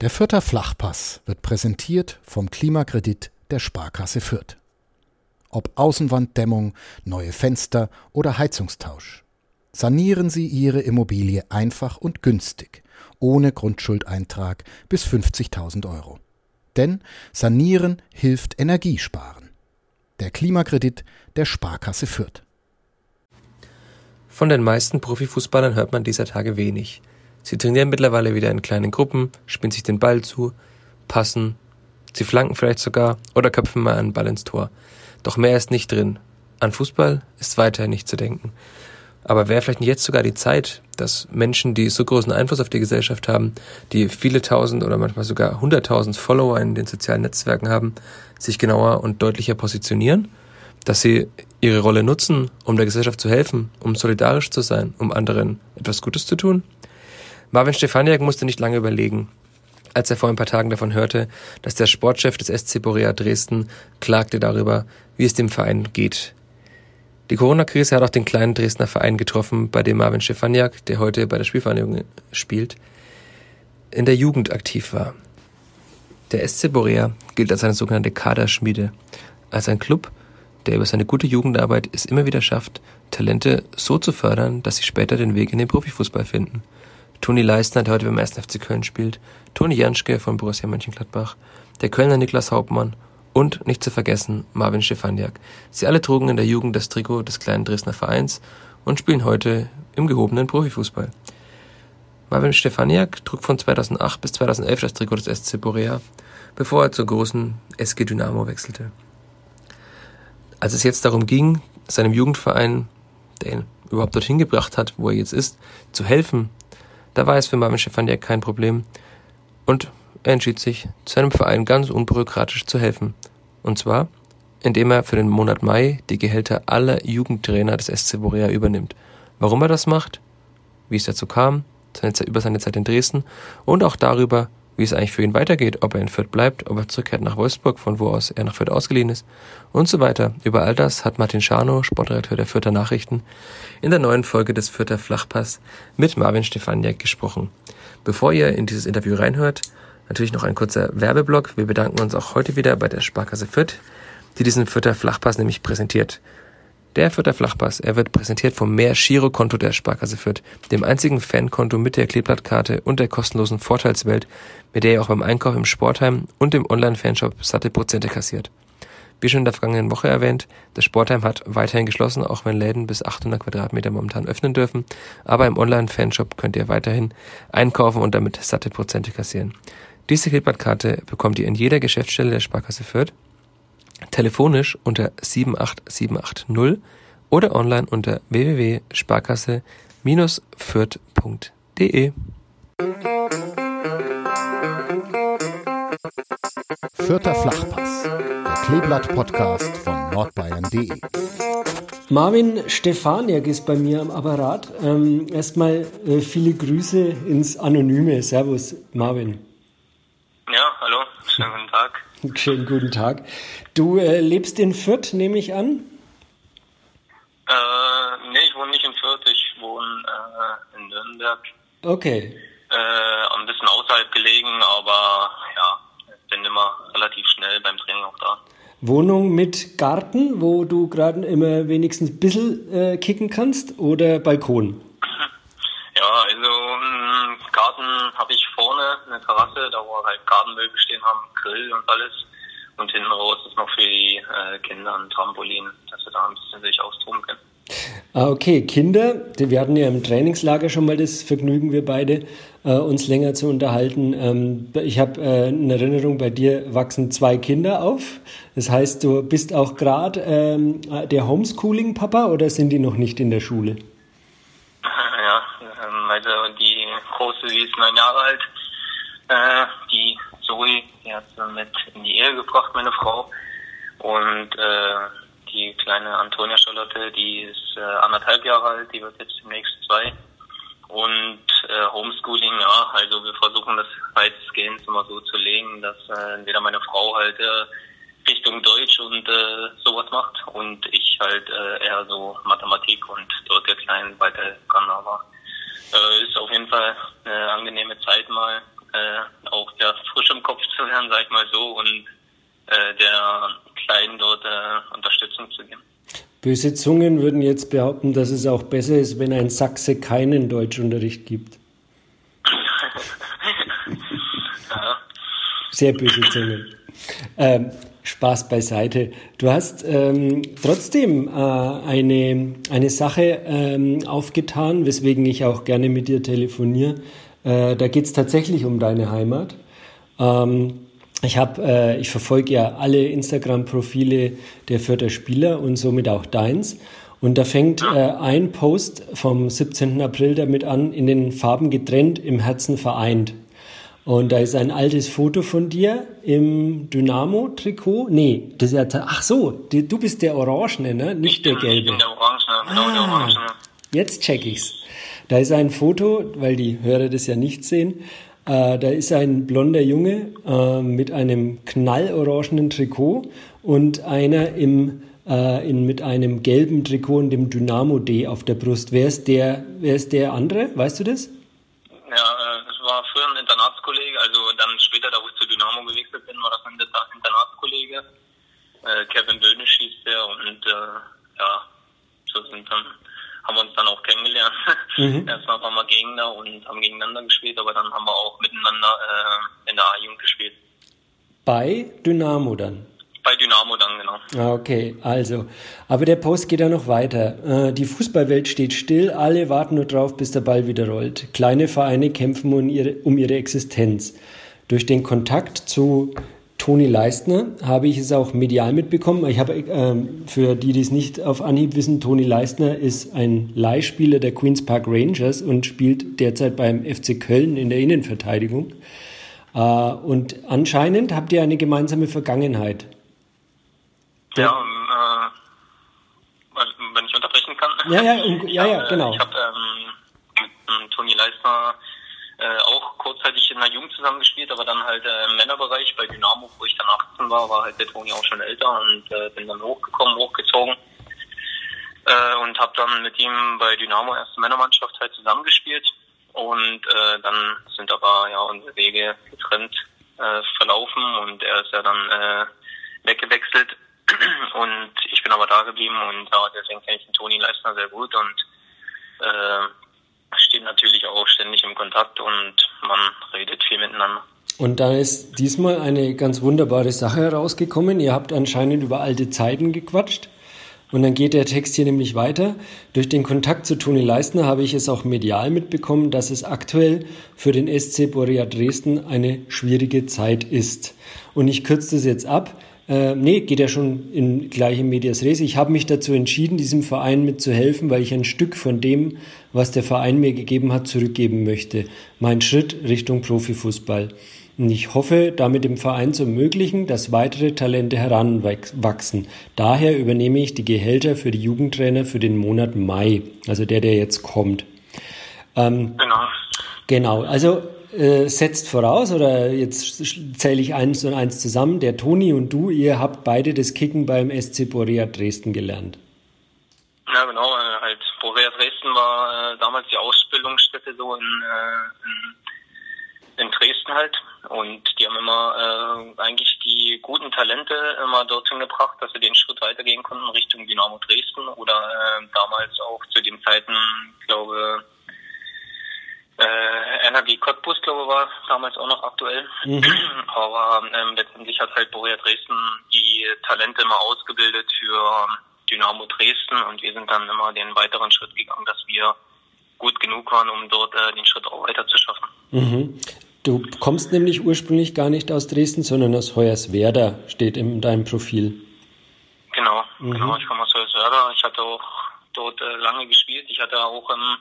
Der Fürther Flachpass wird präsentiert vom Klimakredit der Sparkasse Fürth. Ob Außenwanddämmung, neue Fenster oder Heizungstausch. Sanieren Sie Ihre Immobilie einfach und günstig, ohne Grundschuldeintrag bis 50.000 Euro. Denn Sanieren hilft Energiesparen. Der Klimakredit der Sparkasse Fürth. Von den meisten Profifußballern hört man dieser Tage wenig. Sie trainieren mittlerweile wieder in kleinen Gruppen, spielen sich den Ball zu, passen, sie flanken vielleicht sogar oder köpfen mal einen Ball ins Tor. Doch mehr ist nicht drin. An Fußball ist weiterhin nicht zu denken. Aber wäre vielleicht jetzt sogar die Zeit, dass Menschen, die so großen Einfluss auf die Gesellschaft haben, die viele tausend oder manchmal sogar hunderttausend Follower in den sozialen Netzwerken haben, sich genauer und deutlicher positionieren? Dass sie ihre Rolle nutzen, um der Gesellschaft zu helfen, um solidarisch zu sein, um anderen etwas Gutes zu tun? Marvin Stefaniak musste nicht lange überlegen, als er vor ein paar Tagen davon hörte, dass der Sportchef des SC Borea Dresden klagte darüber, wie es dem Verein geht. Die Corona-Krise hat auch den kleinen Dresdner Verein getroffen, bei dem Marvin Stefaniak, der heute bei der Spielvereinigung spielt, in der Jugend aktiv war. Der SC Borea gilt als eine sogenannte Kaderschmiede, als ein Club, der über seine gute Jugendarbeit es immer wieder schafft, Talente so zu fördern, dass sie später den Weg in den Profifußball finden – Toni Leistner, der heute beim 1. FC Köln spielt, Toni Janschke von Borussia Mönchengladbach, der Kölner Niklas Hauptmann und, nicht zu vergessen, Marvin Stefaniak. Sie alle trugen in der Jugend das Trikot des kleinen Dresdner Vereins und spielen heute im gehobenen Profifußball. Marvin Stefaniak trug von 2008 bis 2011 das Trikot des SC Borea, bevor er zur großen SG Dynamo wechselte. Als es jetzt darum ging, seinem Jugendverein, der ihn überhaupt dorthin gebracht hat, wo er jetzt ist, zu helfen, da war es für Marvin Stefaniak kein Problem. Und er entschied sich, seinem Verein ganz unbürokratisch zu helfen. Und zwar, indem er für den Monat Mai die Gehälter aller Jugendtrainer des SC Borea übernimmt. Warum er das macht, wie es dazu kam, über seine Zeit in Dresden und auch darüber, wie es eigentlich für ihn weitergeht, ob er in Fürth bleibt, ob er zurückkehrt nach Wolfsburg, von wo aus er nach Fürth ausgeliehen ist und so weiter. Über all das hat Martin Scharnow, Sportredakteur der Fürther Nachrichten, in der neuen Folge des Fürther Flachpass mit Marvin Stefaniak gesprochen. Bevor ihr in dieses Interview reinhört, natürlich noch ein kurzer Werbeblock. Wir bedanken uns auch heute wieder bei der Sparkasse Fürth, die diesen Fürther Flachpass nämlich präsentiert. Der Fürther Flachpass, er wird präsentiert vom Mehr Girokonto der Sparkasse Fürth, dem einzigen Fankonto mit der Kleeblattkarte und der kostenlosen Vorteilswelt, mit der ihr auch beim Einkauf im Sportheim und im Online-Fanshop satte Prozente kassiert. Wie schon in der vergangenen Woche erwähnt, das Sportheim hat weiterhin geschlossen, auch wenn Läden bis 800 Quadratmeter momentan öffnen dürfen. Aber im Online-Fanshop könnt ihr weiterhin einkaufen und damit satte Prozente kassieren. Diese Kleeblattkarte bekommt ihr in jeder Geschäftsstelle der Sparkasse Fürth telefonisch unter 78780 oder online unter www.sparkasse-fürth.de. Vierter Flachpass, der Kleeblatt-Podcast von nordbayern.de. Marvin Stefaniak ist bei mir am Apparat. Ähm, erstmal äh, viele Grüße ins Anonyme. Servus, Marvin. Ja, hallo, schönen guten Tag. Schönen guten Tag. Du äh, lebst in Fürth, nehme ich an? Äh, nee, ich wohne nicht in Fürth, ich wohne äh, in Nürnberg. Okay. Äh, ein bisschen außerhalb gelegen, aber ja, bin immer relativ schnell beim Training auch da. Wohnung mit Garten, wo du gerade immer wenigstens ein bisschen äh, kicken kannst oder Balkon? Ja, also einen Garten habe ich vorne, eine Terrasse, da wo halt Gartenmöbel stehen haben, Grill und alles. Und hinten raus ist noch für die äh, Kinder ein Trampolin, dass sie da ein bisschen sich austoben können. Ah, okay, Kinder, wir hatten ja im Trainingslager schon mal das Vergnügen, wir beide, äh, uns länger zu unterhalten. Ähm, ich habe äh, eine Erinnerung, bei dir wachsen zwei Kinder auf. Das heißt, du bist auch gerade ähm, der Homeschooling-Papa oder sind die noch nicht in der Schule? Ja, ähm, also die Die ist neun Jahre alt. Äh, die Zoe, die hat sie mit in die Ehe gebracht, meine Frau. Und äh, die kleine Antonia Charlotte, die ist äh, anderthalb Jahre alt, die wird jetzt demnächst zwei. Und äh, Homeschooling, ja, also wir versuchen das weitestgehend immer so zu legen, dass äh, entweder meine Frau halt äh, Richtung Deutsch und äh, sowas macht und ich halt äh, eher so Mathematik und dort der Kleinen weiter kann. Aber äh, ist auf jeden Fall eine angenehme Zeit mal, äh, auch der sag ich mal so, und äh, der Kleinen dort äh, Unterstützung zu geben. Böse Zungen würden jetzt behaupten, dass es auch besser ist, wenn ein Sachse keinen Deutschunterricht gibt. ja. Sehr böse Zungen. Ähm, Spaß beiseite. Du hast ähm, trotzdem äh, eine, eine Sache ähm, aufgetan, weswegen ich auch gerne mit dir telefoniere. Äh, da geht es tatsächlich um deine Heimat. Ähm, ich habe, äh, ich verfolge ja alle Instagram-Profile der Fürther Spieler und somit auch deins. Und da fängt äh, ein Post vom 17. April damit an, in den Farben getrennt, im Herzen vereint. Und da ist ein altes Foto von dir im Dynamo-Trikot. Nee, das ist ja, ach so, du bist der Orangene, ne? Nicht der Gelbe. Ich bin der Orangene, genau ah, der Orangene. Jetzt check ich's. Da ist ein Foto, weil die Hörer das ja nicht sehen. Äh, da ist ein blonder Junge äh, mit einem knallorangenen Trikot und einer im, äh, in, mit einem gelben Trikot und dem Dynamo D auf der Brust. Wer ist der, wer ist der andere? Weißt du das? Ja, äh, das war früher ein Internatskollege, also dann später, da wo ich zu Dynamo gewechselt bin, war das ein Internatskollege. Äh, Kevin Böhnisch hieß der und äh, ja, so sind dann haben wir uns dann auch kennengelernt. Mhm. Erstmal waren wir Gegner und haben gegeneinander gespielt, aber dann haben wir auch miteinander äh, in der A-Jugend gespielt. Bei Dynamo dann? Bei Dynamo dann, genau. Ah, okay, also. Aber der Post geht ja noch weiter. Äh, die Fußballwelt steht still, alle warten nur drauf, bis der Ball wieder rollt. Kleine Vereine kämpfen um ihre, um ihre Existenz. Durch den Kontakt zu Toni Leistner habe ich es auch medial mitbekommen. Ich habe ähm, für die, die es nicht auf Anhieb wissen, Toni Leistner ist ein Leihspieler der Queens Park Rangers und spielt derzeit beim FC Köln in der Innenverteidigung. Äh, und anscheinend habt ihr eine gemeinsame Vergangenheit. Ja, ähm, äh, wenn ich unterbrechen kann. Ja, ja, ja, ja, genau. Ich habe ähm, mit Toni Leistner äh, auch kurzzeitig in der Jugend zusammengespielt, aber dann halt äh, im Männerbereich bei Dynamo, wo ich dann 18 war, war halt der Toni auch schon älter und äh, bin dann hochgekommen, hochgezogen äh, und habe dann mit ihm bei Dynamo erste Männermannschaft halt zusammengespielt und äh, dann sind aber ja unsere Wege getrennt äh, verlaufen und er ist ja dann äh, weggewechselt und ich bin aber da geblieben und ja, deswegen kenne ich den Toni Leistner sehr gut und äh, stehen natürlich auch ständig im Kontakt und man redet viel miteinander. Und da ist diesmal eine ganz wunderbare Sache herausgekommen. Ihr habt anscheinend über alte Zeiten gequatscht. Und dann geht der Text hier nämlich weiter. Durch den Kontakt zu Toni Leistner habe ich es auch medial mitbekommen, dass es aktuell für den SC Borea Dresden eine schwierige Zeit ist. Und ich kürze das jetzt ab. Äh, nee, geht ja schon in gleiche Medias Res. Ich habe mich dazu entschieden, diesem Verein mitzuhelfen, weil ich ein Stück von dem, was der Verein mir gegeben hat, zurückgeben möchte. Mein Schritt Richtung Profifußball. Und ich hoffe, damit dem Verein zu ermöglichen, dass weitere Talente heranwachsen. Daher übernehme ich die Gehälter für die Jugendtrainer für den Monat Mai, also der, der jetzt kommt. Ähm, genau. Genau, also äh, setzt voraus, oder jetzt zähle ich eins und eins zusammen, der Toni und du, ihr habt beide das Kicken beim SC Borea Dresden gelernt. Ja, genau, äh, halt Borea Dresden war äh, damals die Ausbildungsstätte so in, äh, in, in, Dresden halt. Und die haben immer äh, eigentlich die guten Talente immer dorthin gebracht, dass sie den Schritt weitergehen konnten Richtung Dynamo Dresden oder damals auch zu den Zeiten, glaube äh, NRG Cottbus, glaube ich, war damals auch noch aktuell. Mhm. Aber ähm, letztendlich hat halt Borussia Dresden die Talente immer ausgebildet für ähm, Dynamo Dresden und wir sind dann immer den weiteren Schritt gegangen, dass wir gut genug waren, um dort äh, den Schritt auch weiter zu schaffen. Mhm. Du kommst nämlich ursprünglich gar nicht aus Dresden, sondern aus Hoyerswerda, steht in deinem Profil. Genau, mhm. genau, ich komme aus Hoyerswerda. Ich hatte auch dort äh, lange gespielt. Ich hatte auch ähm,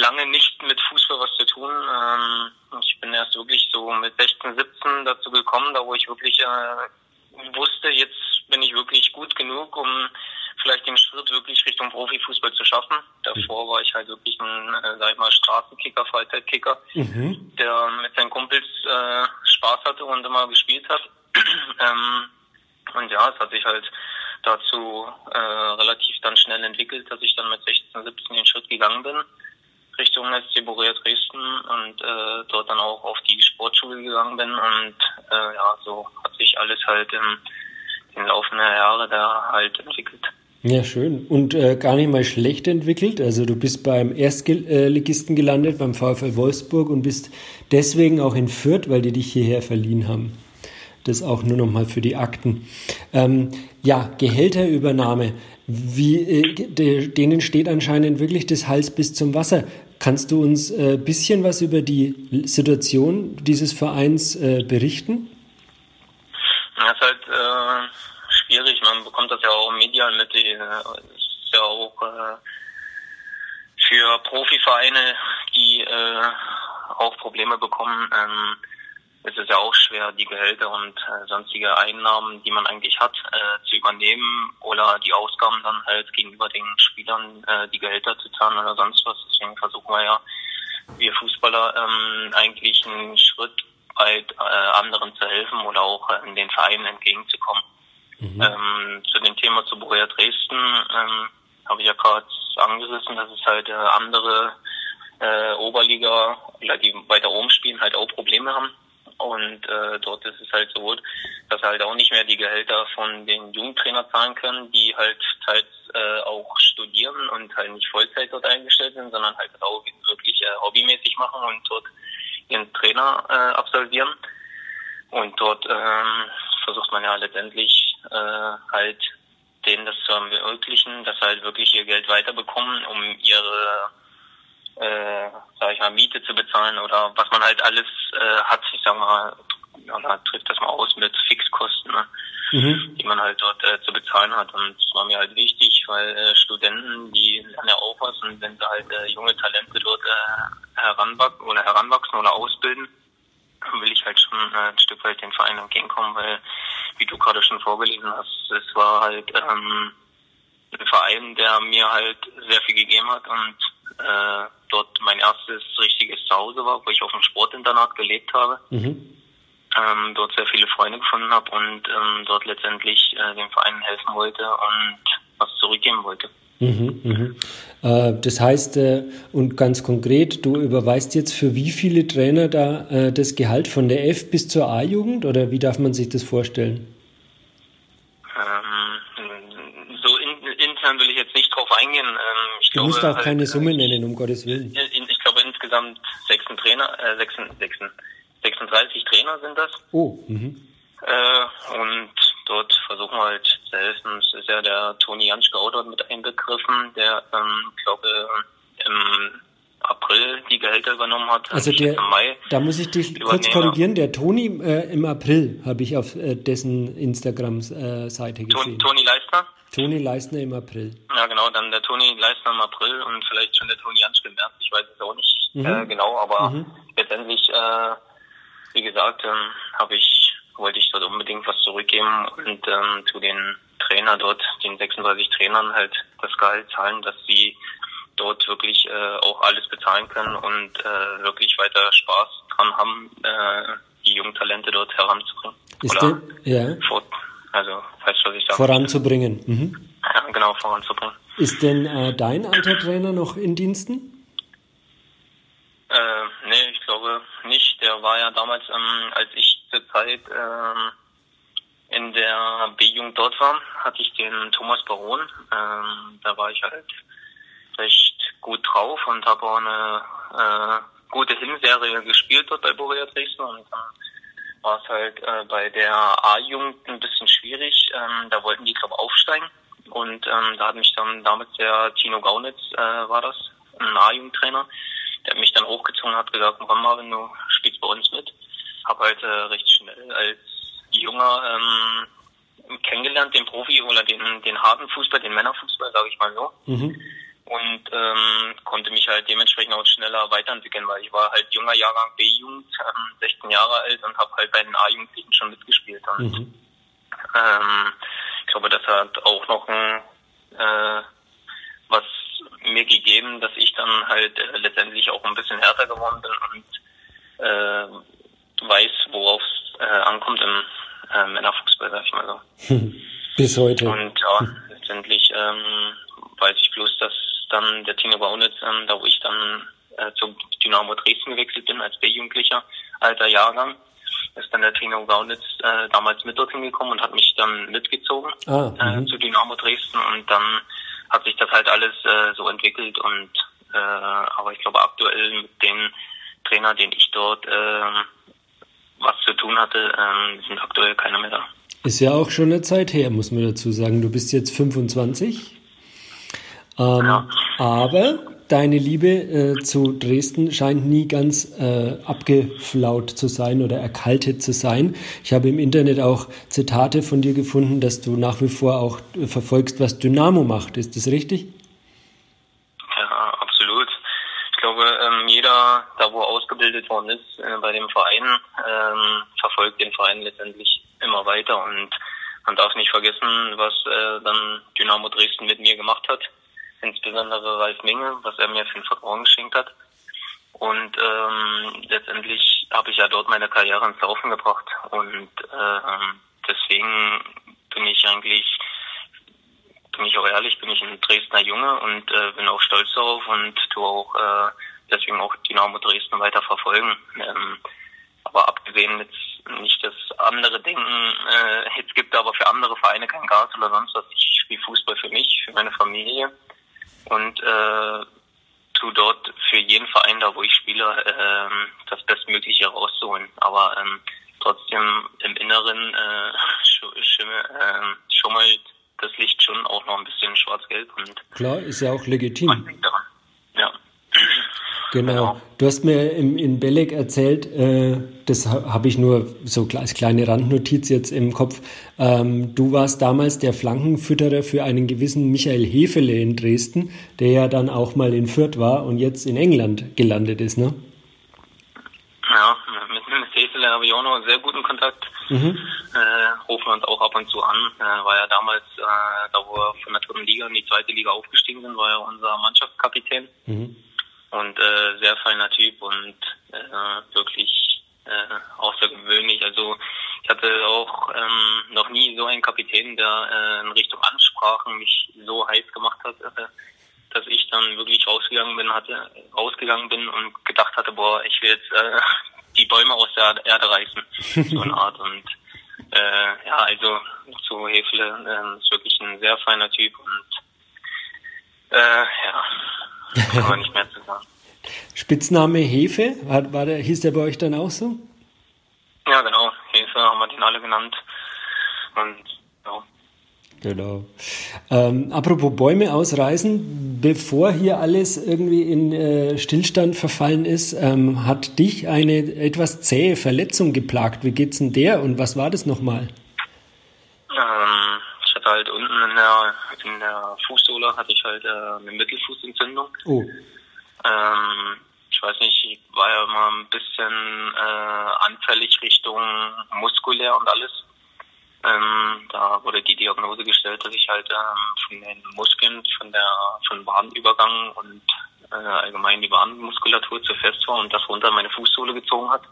lange nicht mit Fußball was zu tun. Ähm, ich bin erst wirklich so mit 16, 17 dazu gekommen, da wo ich wirklich äh, wusste, jetzt bin ich wirklich gut genug, um vielleicht den Schritt wirklich Richtung Profifußball zu schaffen. Davor war ich halt wirklich ein, äh, sag ich mal, Straßenkicker, Freizeitkicker, mhm. der mit seinen Kumpels äh, Spaß hatte und immer gespielt hat. ähm, und ja, es hat sich halt dazu äh, relativ dann schnell entwickelt, dass ich dann mit 16, 17 den Schritt gegangen bin Richtung SC Borussia Dresden und äh, dort dann auch auf die Sportschule gegangen bin und äh, ja, so hat sich alles halt im, im Laufe der Jahre da halt entwickelt. Ja, schön. Und äh, gar nicht mal schlecht entwickelt. Also du bist beim Erstligisten gelandet, beim VfL Wolfsburg und bist deswegen auch in Fürth, weil die dich hierher verliehen haben. Das auch nur noch mal für die Akten. Ähm, ja, Gehälterübernahme. Wie, äh, de, denen steht anscheinend wirklich das Hals bis zum Wasser. Kannst du uns ein äh, bisschen was über die Situation dieses Vereins äh, berichten? Ja, ist halt äh, schwierig. Man bekommt das ja auch medial mit. Äh, ist ja auch äh, für Profivereine, die äh, auch Probleme bekommen, ähm, ist es ja auch schwer, die Gehälter und äh, sonstige Einnahmen, die man eigentlich hat, äh, zu übernehmen oder die Ausgaben dann halt gegenüber den Spielern äh, die Gehälter zu zahlen oder sonst was. Deswegen versuchen wir ja, wir Fußballer ähm, eigentlich einen Schritt weit äh, anderen zu helfen oder auch äh, in den Vereinen entgegenzukommen. Mhm. Ähm, zu dem Thema zu Borussia Dresden ähm, habe ich ja gerade angerissen, dass es halt äh, andere äh, Oberliga die weiter oben spielen halt auch Probleme haben. Und äh, dort ist es halt so, dass halt auch nicht mehr die Gehälter von den Jugendtrainer zahlen können, die halt teils äh, auch studieren und halt nicht Vollzeit dort eingestellt sind, sondern halt auch wirklich äh, hobbymäßig machen und dort ihren Trainer äh, absolvieren. Und dort ähm, versucht man ja letztendlich äh, halt denen das zu ermöglichen, dass sie halt wirklich ihr Geld weiterbekommen, um ihre äh, sag ich mal, Miete zu bezahlen oder was man halt alles äh, hat, ich sag mal, ja, da trifft das mal aus mit Fixkosten, ne? mhm. die man halt dort äh, zu bezahlen hat. Und das war mir halt wichtig, weil äh, Studenten, die lernen ja auch was und wenn sie halt äh, junge Talente dort äh, heranwachsen oder heranwachsen oder ausbilden, will ich halt schon äh, ein Stück weit den Verein entgegenkommen, weil, wie du gerade schon vorgelesen hast, es war halt ähm, ein Verein, der mir halt sehr viel gegeben hat und äh, dort mein erstes richtiges Zuhause war, wo ich auf dem Sportinternat gelebt habe. Mhm. Ähm, dort sehr viele Freunde gefunden habe und ähm, dort letztendlich äh, dem Verein helfen wollte und was zurückgeben wollte. Mhm, mhm. Äh, das heißt, äh, und ganz konkret, du überweist jetzt für wie viele Trainer da äh, das Gehalt von der F bis zur A-Jugend oder wie darf man sich das vorstellen? Ähm, so in, intern will ich jetzt nicht drauf eingehen. Ähm, du glaube, musst auch halt, keine Summe nennen, um Gottes Willen. Ich glaube insgesamt 36 Trainer, äh, 36, 36 Trainer sind das. Oh. Mhm. Äh, und dort versuchen wir halt zu helfen. Es ist ja der Toni Janschke auch dort mit einbegriffen, der, ähm, glaube im April die Gehälter übernommen hat. Also der, da muss ich dich kurz korrigieren, der Toni äh, im April habe ich auf äh, dessen Instagram-Seite äh, gesehen. Toni Leistner? Toni Leistner im April. Ja, genau, dann der Toni Leistner im April und vielleicht schon der Toni Janschke im März, ich weiß es auch nicht mhm. äh, genau, aber mhm. letztendlich, äh, wie gesagt, ähm, habe ich, wollte ich dort unbedingt was zurückgeben und ähm, zu den Trainer dort, den 36 Trainern halt das Gehalt zahlen, dass sie dort wirklich äh, auch alles bezahlen können und äh, wirklich weiter Spaß dran haben, äh, die jungen Talente dort heranzubringen. Ist Oder ja. Fort, also, weißt du, was ich sage? Voranzubringen. Mhm. Ja, genau, voranzubringen. Ist denn äh, dein alter Trainer noch in Diensten? Äh, nee, ich glaube nicht. Der war ja damals, ähm, als ich zur Zeit ähm, in der B-Jugend dort war, hatte ich den Thomas Baron. Ähm, da war ich halt recht gut drauf und habe auch eine äh, gute Hinserie gespielt dort bei Borussia Dresden und dann war es halt äh, bei der A-Jugend ein bisschen schwierig. Ähm, da wollten die, glaube aufsteigen und ähm, da hat mich dann damals der Tino Gaunitz, äh, war das, ein A-Jugendtrainer, der mich dann hochgezogen hat, gesagt, komm wenn du spielst bei uns mit. Habe halt äh, recht schnell als Junger ähm, kennengelernt, den Profi oder den, den harten Fußball, den Männerfußball, sage ich mal so. Mhm und ähm, konnte mich halt dementsprechend auch schneller weiterentwickeln, weil ich war halt junger Jahrgang B-Jugend, ähm, 16 Jahre alt und habe halt bei den A-Jugendlichen schon mitgespielt. Und mhm. ähm, ich glaube, das hat auch noch ein, äh, was mir gegeben, dass ich dann halt äh, letztendlich auch ein bisschen härter geworden bin und äh, weiß, worauf es äh, ankommt im äh, Männerfußball, sag ich mal so. Bis heute. Und ja, letztendlich ähm, weiß ich bloß, dass dann der Tino Baunitz, ähm, da wo ich dann äh, zum Dynamo Dresden gewechselt bin als B-Jugendlicher, alter Jahrgang, ist dann der Tino Gaunitz äh, damals mit dorthin gekommen und hat mich dann mitgezogen Ah, äh, mhm. zu Dynamo Dresden und dann hat sich das halt alles äh, so entwickelt und äh, aber ich glaube aktuell mit dem Trainer, den ich dort äh, was zu tun hatte, ähm, sind aktuell keine mehr da. Ist ja auch schon eine Zeit her, muss man dazu sagen. Du bist jetzt 25. Ähm, Ja. Aber deine Liebe äh, zu Dresden scheint nie ganz äh, abgeflaut zu sein oder erkaltet zu sein. Ich habe im Internet auch Zitate von dir gefunden, dass du nach wie vor auch äh, verfolgst, was Dynamo macht. Ist das richtig? Ja, absolut. Ich glaube, ähm, jeder, da wo ausgebildet worden ist, äh, bei dem Verein, ähm, verfolgt den Verein letztendlich immer weiter und man darf nicht vergessen, was äh, dann Dynamo Dresden mit mir gemacht hat. Insbesondere Ralf Minge, was er mir für ein Vertrauen geschenkt hat. Und ähm, letztendlich habe ich ja dort meine Karriere ins Laufen gebracht. Und ähm, deswegen bin ich eigentlich bin ich auch ehrlich, bin ich ein Dresdner Junge und äh, bin auch stolz darauf und tue auch äh, deswegen auch Dynamo Dresden weiter verfolgen. Ähm, aber abgesehen jetzt nicht das andere Denken, äh, jetzt gibt aber für andere Vereine kein Gas oder sonst was. Ich spiele Fußball für mich, für meine Familie und äh, tu dort für jeden Verein da, wo ich spiele, ähm, das Bestmögliche rauszuholen. Aber ähm, trotzdem im Inneren äh, schimmel, äh, schummelt das Licht schon auch noch ein bisschen schwarz-gelb Klar, ist ja auch legitim. man denkt daran. Ja. Genau. Genau. Du hast mir im, in Belek erzählt, äh, das ha- habe ich nur so als kleine Randnotiz jetzt im Kopf. Ähm, du warst damals der Flankenfütterer für einen gewissen Michael Hefele in Dresden, der ja dann auch mal in Fürth war und jetzt in England gelandet ist, ne? Ja, mit, mit Hefele habe ich auch noch einen sehr guten Kontakt. Mhm. Äh, rufen wir uns auch ab und zu an. Äh, war ja damals, äh, da wo wir von der dritten Liga in die zweite Liga aufgestiegen sind, war ja unser Mannschaftskapitän. Mhm. Und äh, sehr feiner Typ und äh, wirklich äh, außergewöhnlich. Also ich hatte auch ähm, noch nie so einen Kapitän, der äh, in Richtung Ansprachen mich so heiß gemacht hat, äh, dass ich dann wirklich rausgegangen bin, hatte, rausgegangen bin und gedacht hatte, boah, ich will jetzt äh, die Bäume aus der Erde reißen. so eine Art. Und äh, ja, also zu Hefele äh, ist wirklich ein sehr feiner Typ und äh, ja. Spitzname Hefe, war, war der, hieß der bei euch dann auch so? Ja, genau. Hefe haben wir den alle genannt. Und ja. Genau. Ähm, apropos Bäume ausreißen, bevor hier alles irgendwie in äh, Stillstand verfallen ist, ähm, hat dich eine etwas zähe Verletzung geplagt. Wie geht's denn der und was war das nochmal? Ähm, ich hatte halt unten in der, in der Fußsohle hatte ich halt äh, eine Mittelfußentzündung. Oh, Ähm, ich weiß nicht, ich war ja immer ein bisschen äh, anfällig Richtung muskulär und alles. Ähm, da wurde die Diagnose gestellt, dass ich halt ähm, von den Muskeln, von der von Wadenübergang und äh, allgemein die Wadenmuskulatur zu fest war und das runter meine Fußsohle gezogen hat.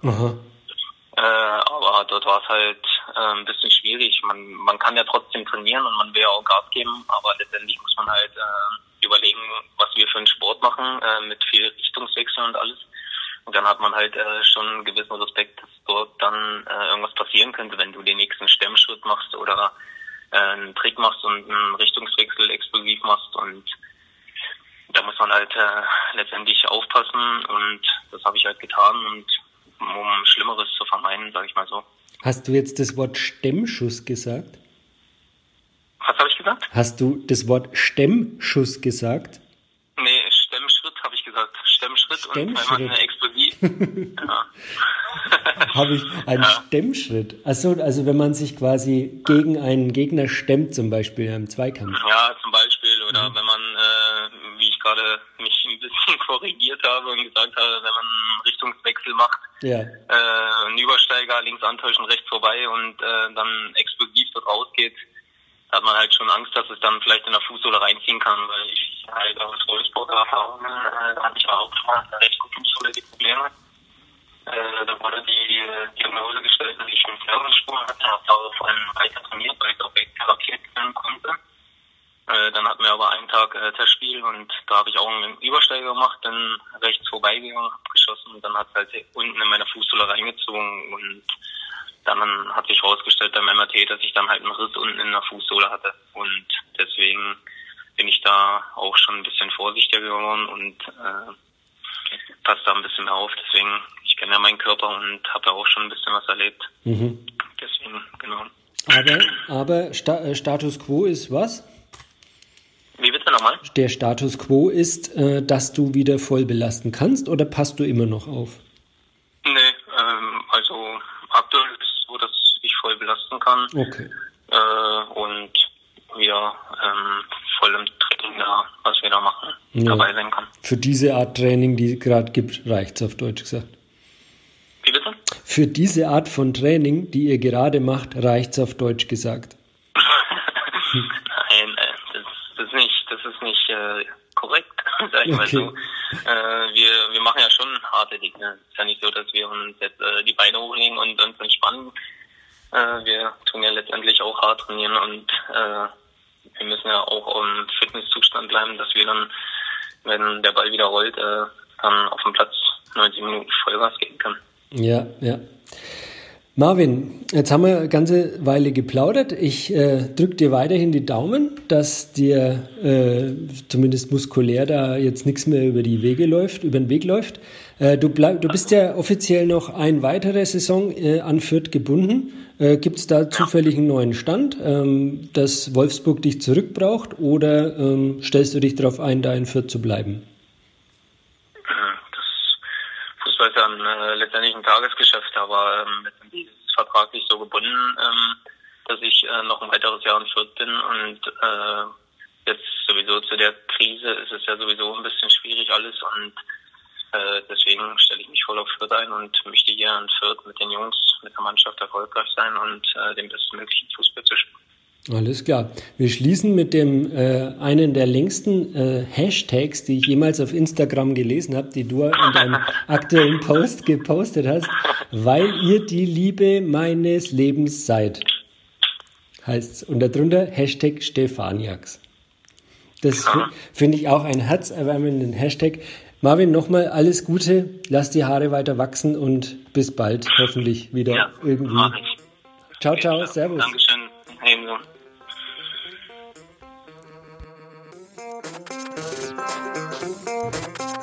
Äh, aber dort war es halt äh, ein bisschen schwierig. Man, man kann ja trotzdem trainieren und man will ja auch Gas geben, aber letztendlich muss man halt äh, überlegen, was wir für einen Sport machen, äh, mit viel Richtungswechsel und alles. Und dann hat man halt äh, schon einen gewissen Respekt, dass dort dann äh, irgendwas passieren könnte, wenn du den nächsten Stemmschritt machst oder äh, einen Trick machst und einen Richtungswechsel explosiv machst und da muss man halt äh, letztendlich aufpassen und das habe ich halt getan und um Schlimmeres zu vermeiden, sage ich mal so. Hast du jetzt das Wort Stemmschuss gesagt? Was habe ich gesagt? Hast du das Wort Stemmschuss gesagt? Nee, Stemmschritt habe ich gesagt. Stemmschritt, und Stemmschritt. eine explosiv. ja. Habe ich einen Ja. Stemmschritt? Achso, also wenn man sich quasi gegen einen Gegner stemmt, zum Beispiel im Zweikampf. ja, zum Beispiel. Oder wenn man, äh, wie ich gerade mich ein bisschen korrigiert habe und gesagt habe, wenn man einen Richtungswechsel macht, Ja. äh, einen Übersteiger links antäuschen, rechts vorbei und äh, dann explosiv dort rausgeht, hat man halt schon Angst, dass es dann vielleicht in der Fußsohle reinziehen kann, weil ich halt aus Wolfsburger Erfahrungen, äh, da hatte ich auch schon mal recht gute Fußsohle die Probleme. Äh, da wurde die äh, Diagnose gestellt, dass ich einen Fernsehsprung hatte, habe daraufhin weiter trainiert, weil ich auch therapiert werden konnte. Äh, dann hatten wir aber einen Tag äh, Testspiel und da habe ich auch einen Übersteiger gemacht, dann rechts vorbeigegangen, abgeschossen und dann hat es halt unten in meine Fußsohle reingezogen und dann hat sich herausgestellt beim MRT, dass ich dann halt einen Riss unten in der Fußsohle hatte. Und deswegen bin ich da auch schon ein bisschen vorsichtiger geworden und äh, passe da ein bisschen mehr auf. Deswegen, ich kenne ja meinen Körper und habe ja auch schon ein bisschen was erlebt. Mhm. Deswegen, genau. Aber, aber Sta äh, Status quo ist was? Wie bitte nochmal? Der Status quo ist, äh, dass du wieder voll belasten kannst oder passt du immer noch auf? Nee, ähm, also aktuell ist es so, dass ich voll kann. Okay. Äh, und wir ähm, voll im Training da, was wir da machen, ja. dabei sein kann. Für diese Art Training, die es gerade gibt, reicht es auf Deutsch gesagt. Wie bitte? Für diese Art von Training, die ihr gerade macht, reicht es auf Deutsch gesagt. Nein, das, das, ist nicht, das ist nicht äh, korrekt, sag ich okay. mal so. Äh, wir, wir machen ja schon harte Dinge. Es ist ja nicht so, dass wir uns jetzt äh, die Beine hochlegen und uns entspannen. Äh, wir tun ja letztendlich auch hart trainieren und äh, wir müssen ja auch im Fitnesszustand bleiben, dass wir dann, wenn der Ball wieder rollt, äh, dann auf dem Platz 90 Minuten Vollgas geben können. Ja, ja. Marvin, jetzt haben wir eine ganze Weile geplaudert. Ich äh, drücke dir weiterhin die Daumen, dass dir äh, zumindest muskulär da jetzt nichts mehr über die Wege läuft, über den Weg läuft. Äh, du, bleib, du bist ja offiziell noch ein weitere Saison äh, an Fürth gebunden. Äh, Gibt es da zufällig einen neuen Stand, ähm, dass Wolfsburg dich zurückbraucht oder ähm, stellst du dich darauf ein, da in Fürth zu bleiben? Das Fußball ist ja ein, äh, letztendlich ein Tagesgeschäft, aber ähm, ist vertraglich so gebunden, ähm, dass ich äh, noch ein weiteres Jahr in Fürth bin und äh, jetzt sowieso zu der Krise ist es ja sowieso ein bisschen schwierig alles und äh, deswegen stelle ich mich voll auf Fürth ein und möchte hier in Fürth mit den Jungs, mit der Mannschaft erfolgreich sein und äh, den bestmöglichen Fußball zu spielen. Alles klar. Wir schließen mit dem äh, einen der längsten äh, Hashtags, die ich jemals auf Instagram gelesen habe, die du in deinem aktuellen Post gepostet hast, weil ihr die Liebe meines Lebens seid. Heißt's. Und darunter Hashtag Stefaniax. Das finde ich auch ein herzerwärmenden Hashtag. Marvin, nochmal alles Gute, lass die Haare weiter wachsen und bis bald, hoffentlich wieder ja, irgendwie. Ciao, ciao, servus. Dankeschön, ebenso.